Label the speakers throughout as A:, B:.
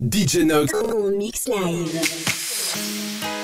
A: DJ Nox. Mix live.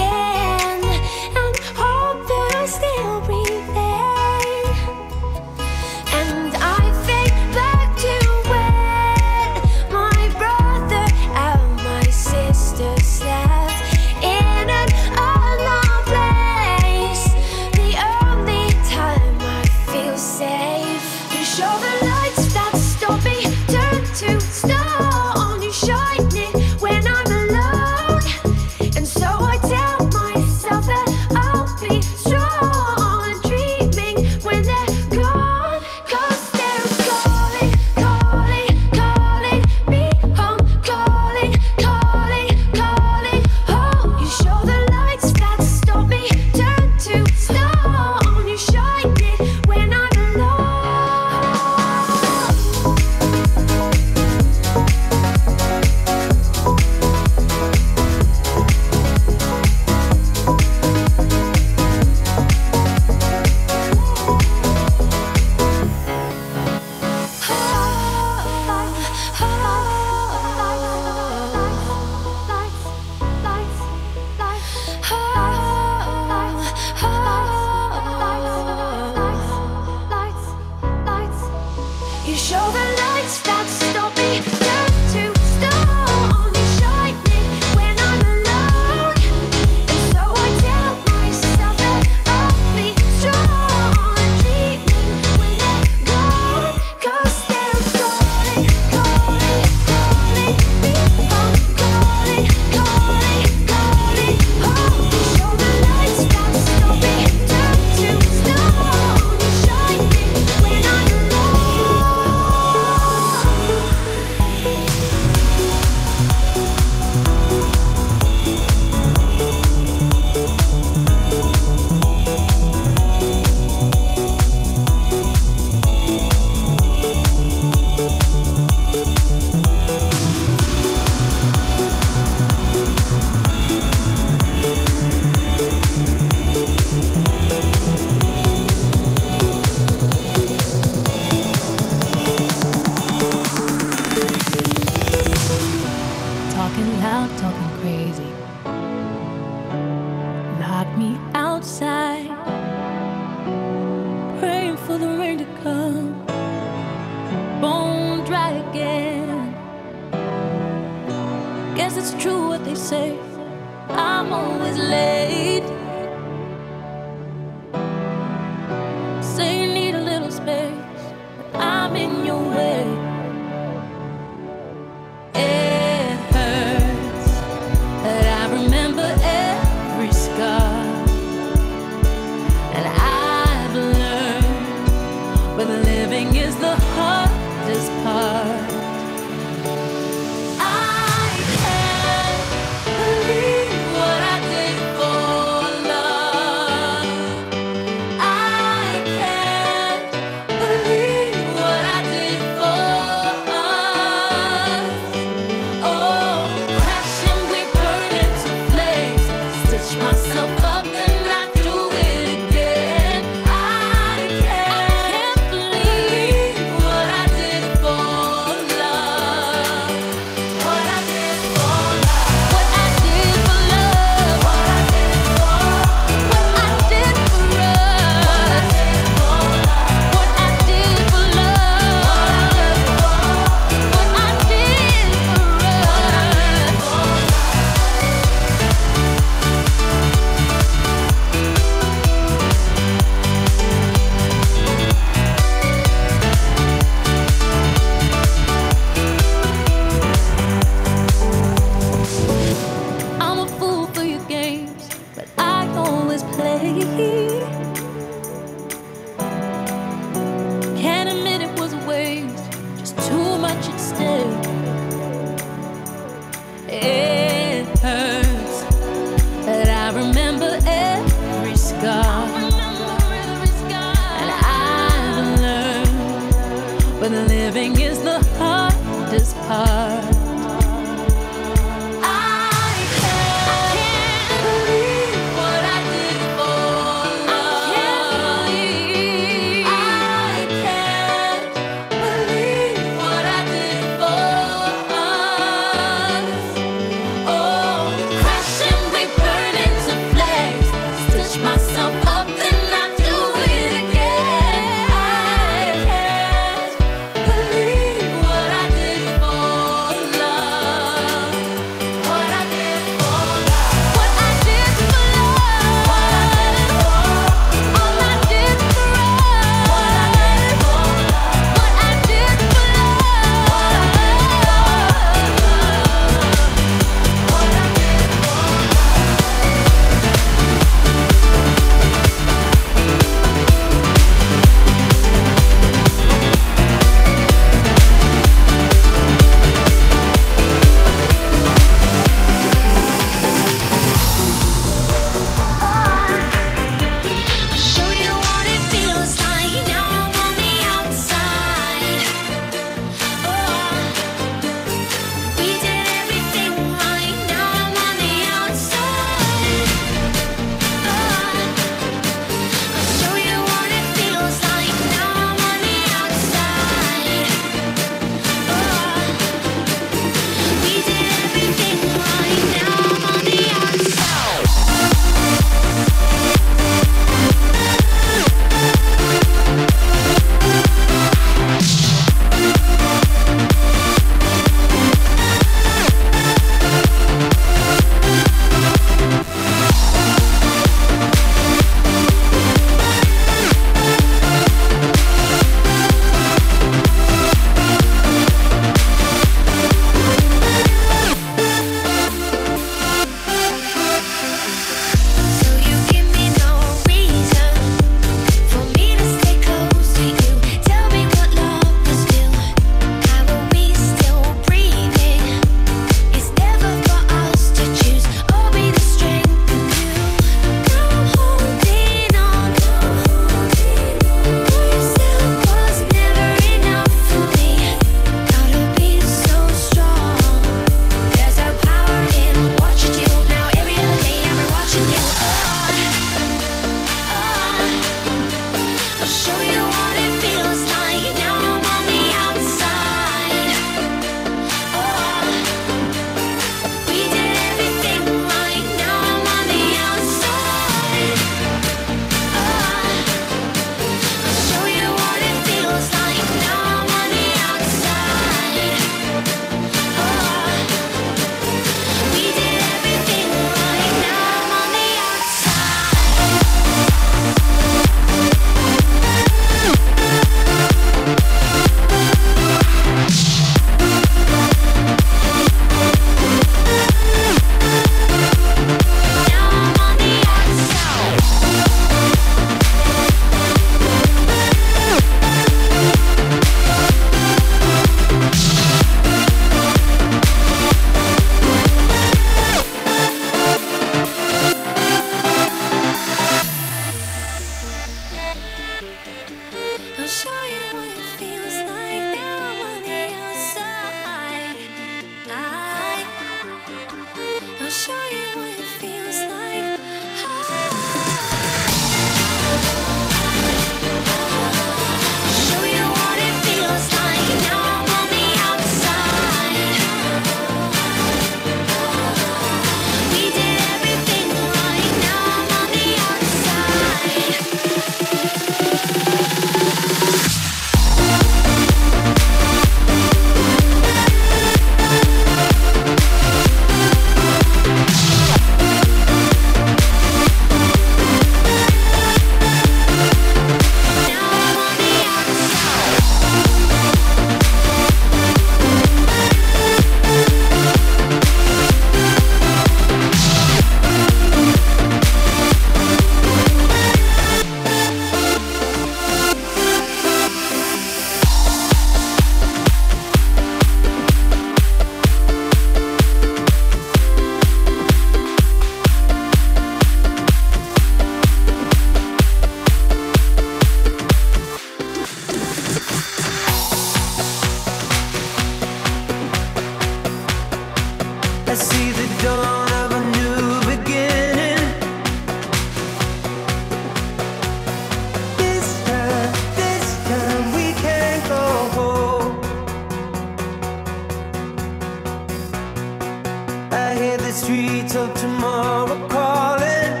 B: tomorrow calling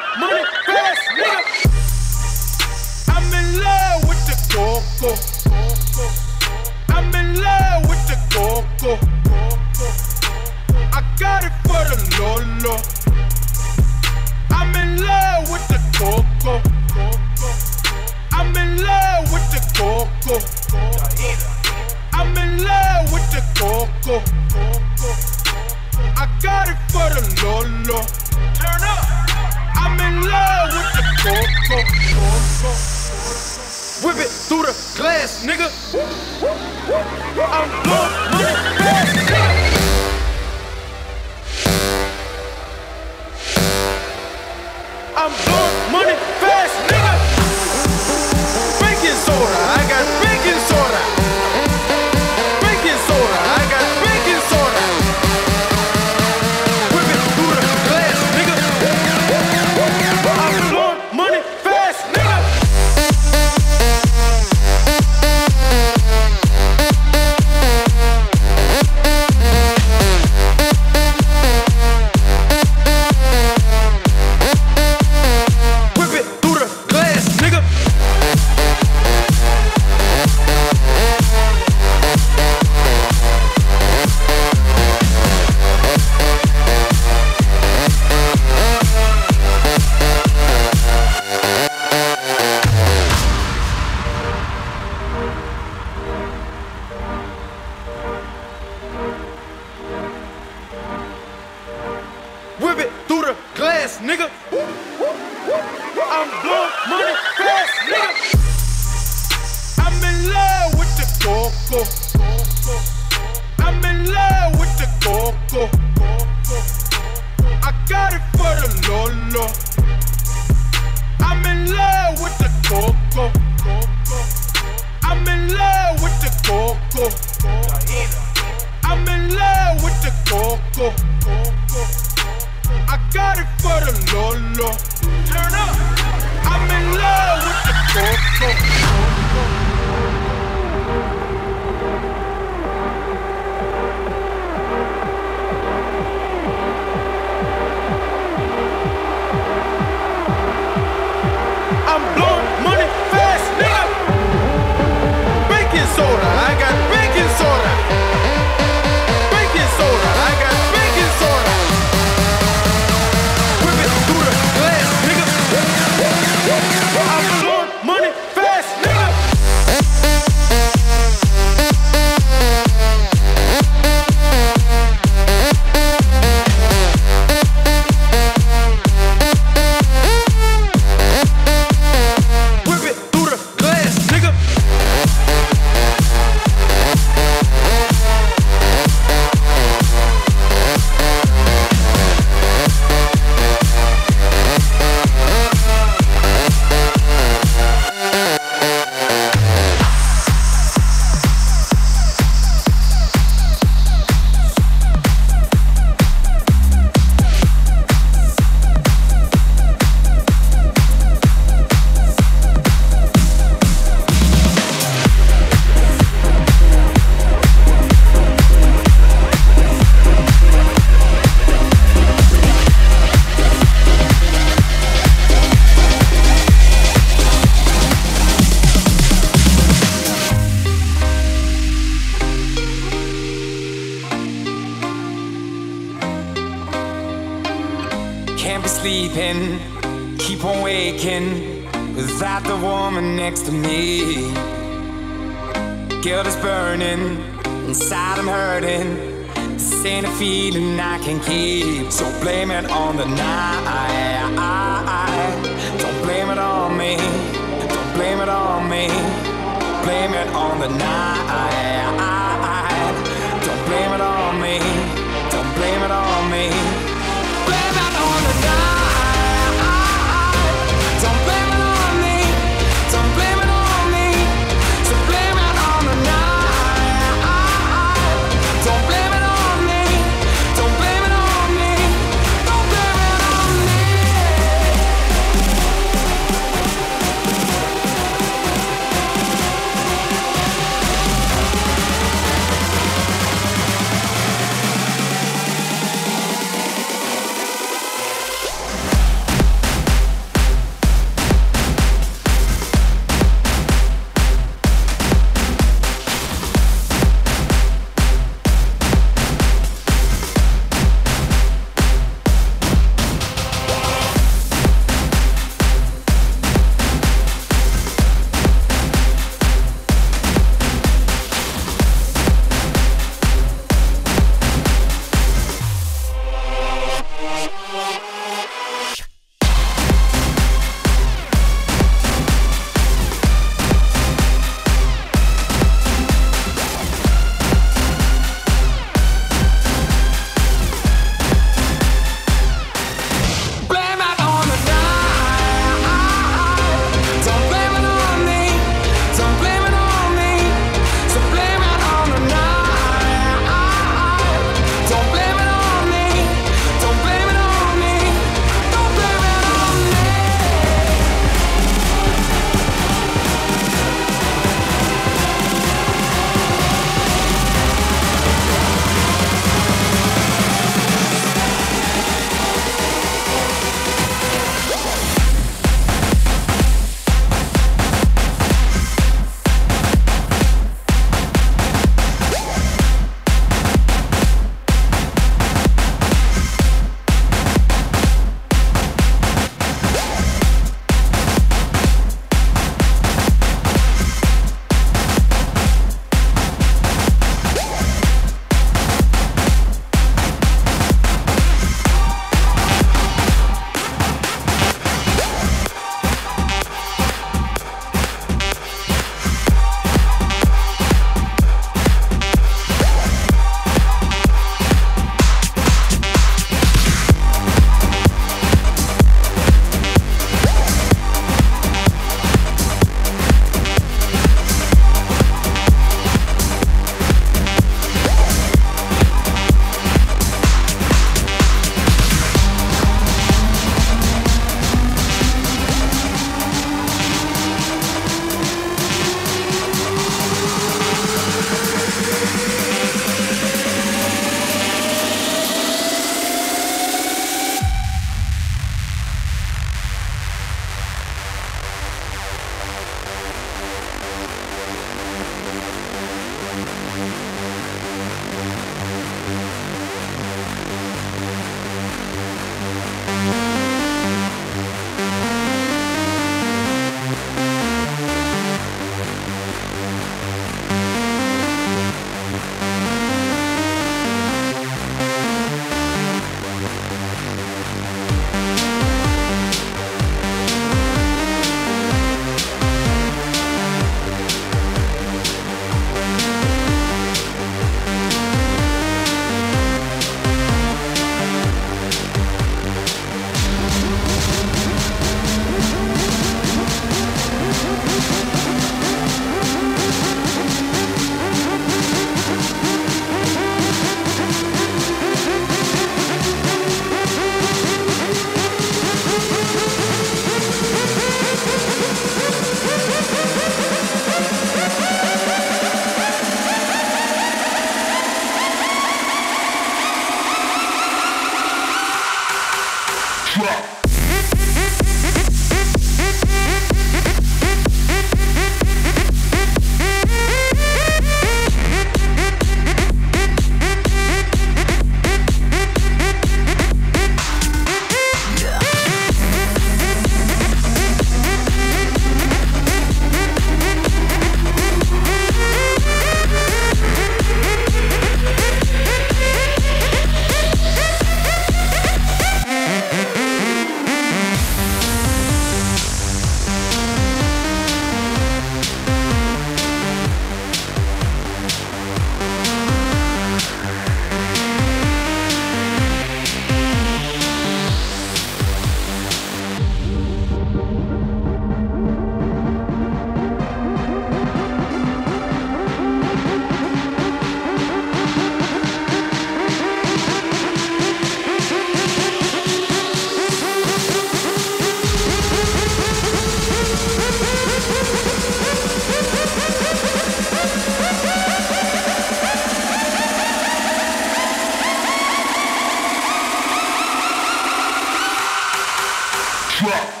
B: drop.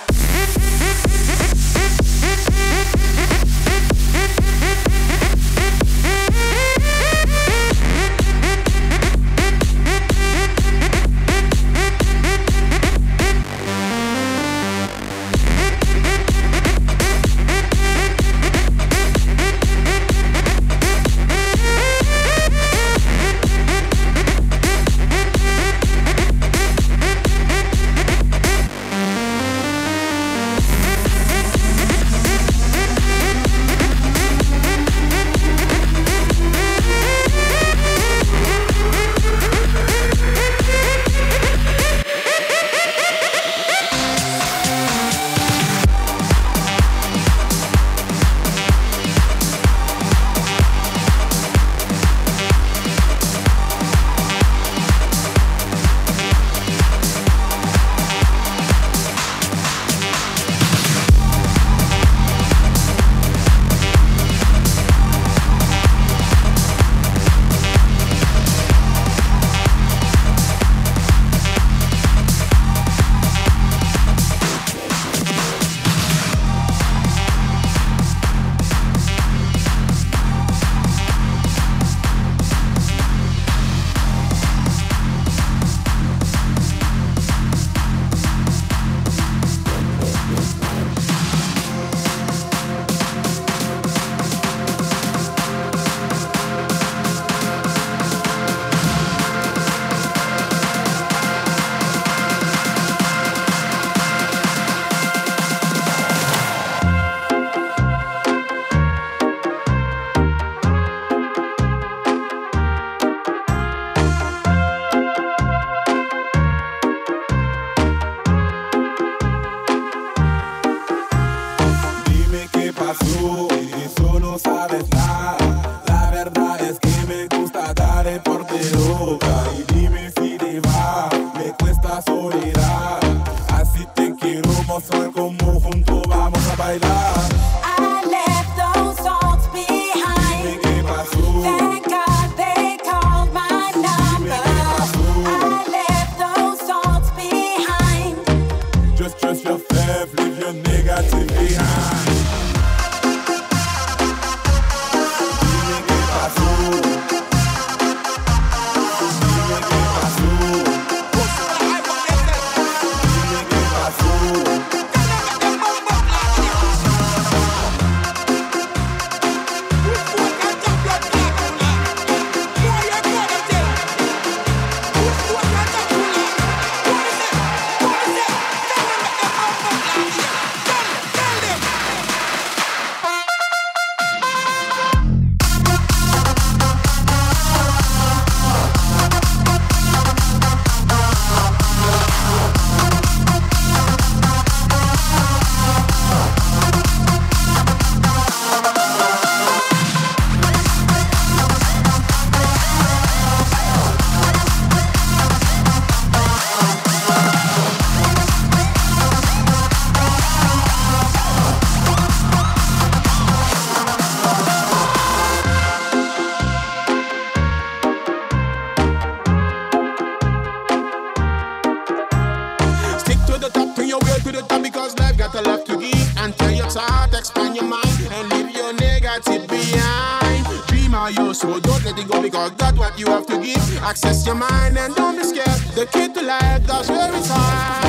B: Access your mind and don't be scared. The key to life, that's where it's at.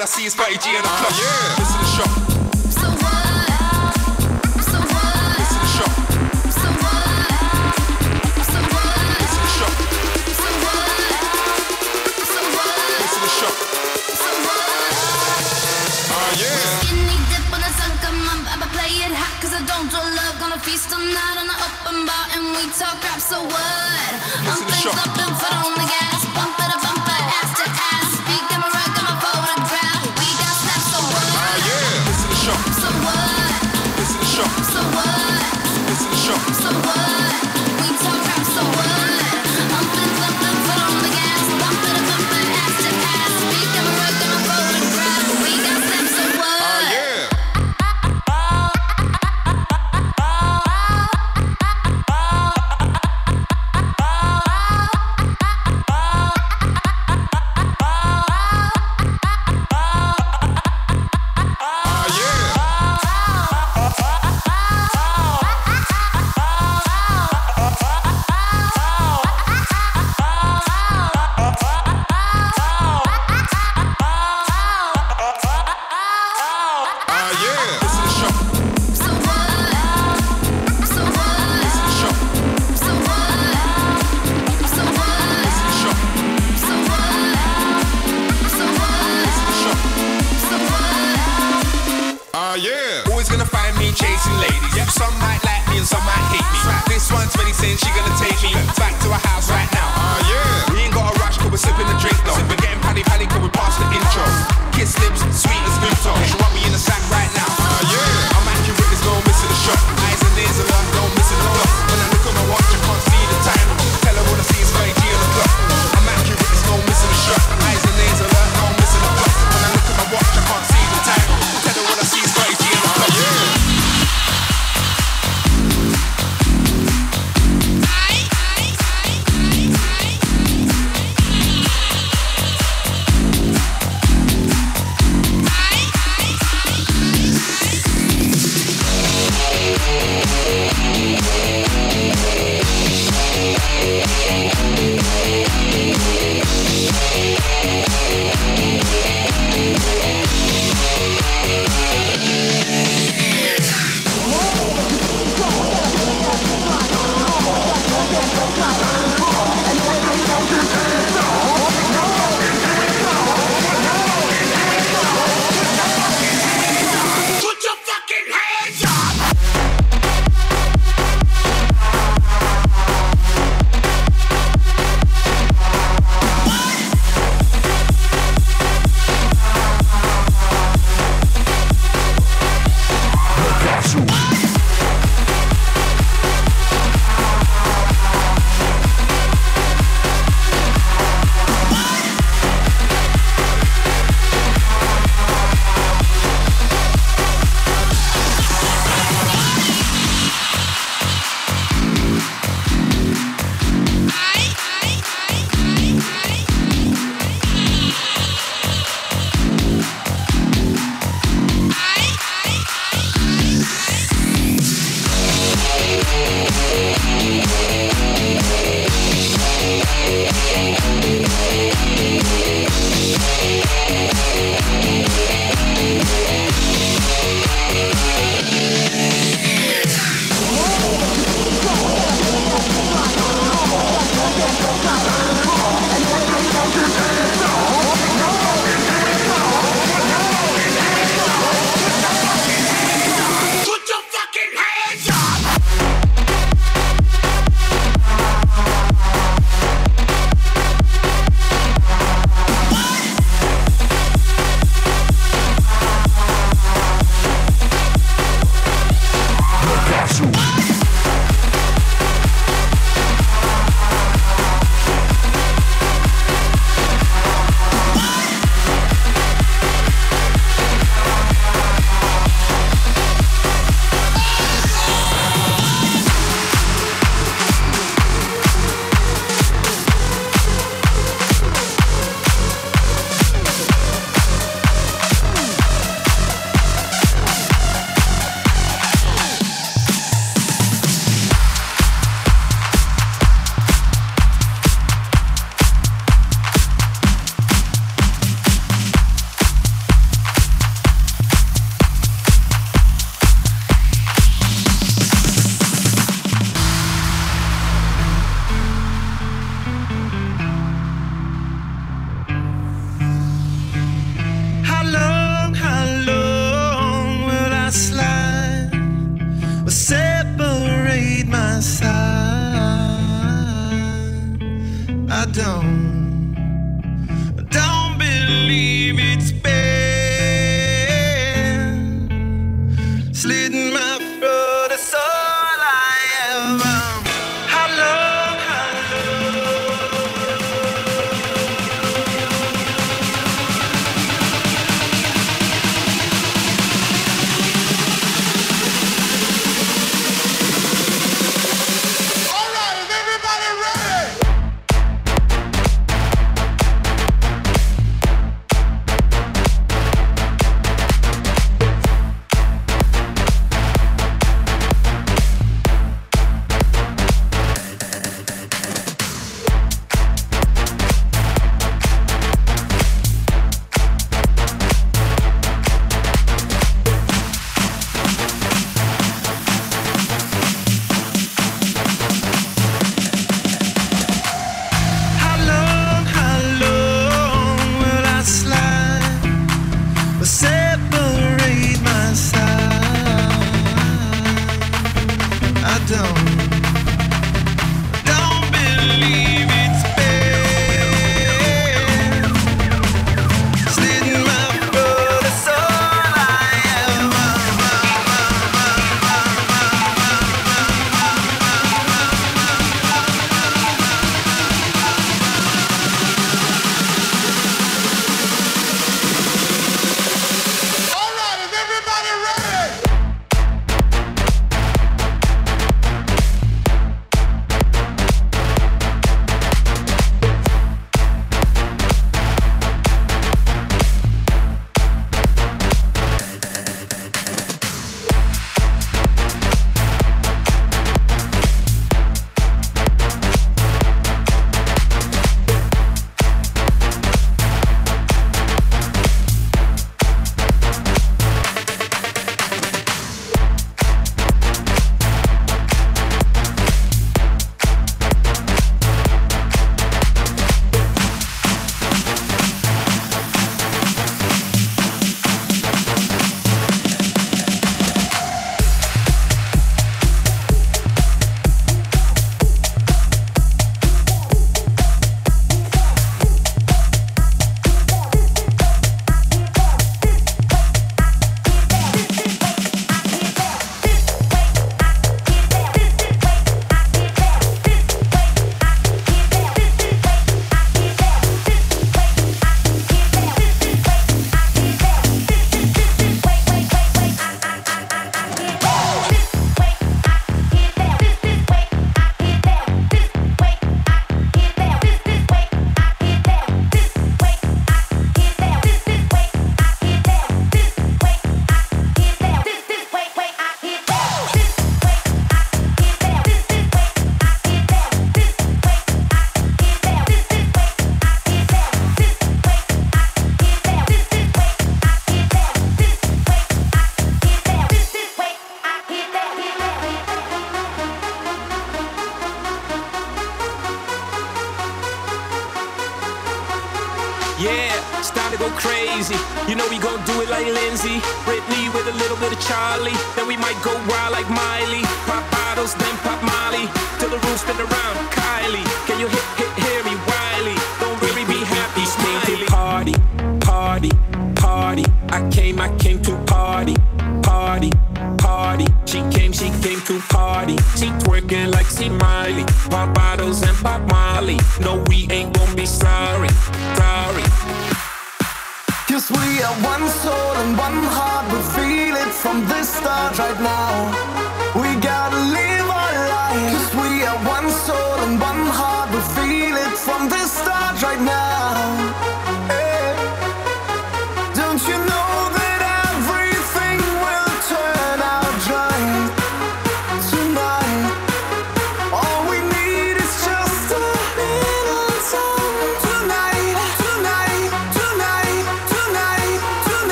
C: all I
D: see is 30 G in the club. Yeah. Listen to shop.
C: So what? So what?
D: Listen to shop.
C: So what? So what?
D: Listen to shop.
C: So what? So what?
D: Listen to shop.
C: So what? Ah, the. Gonna feast all night on the open bar and we talk rap. So what?
B: I'm fixed up and for the
E: gas.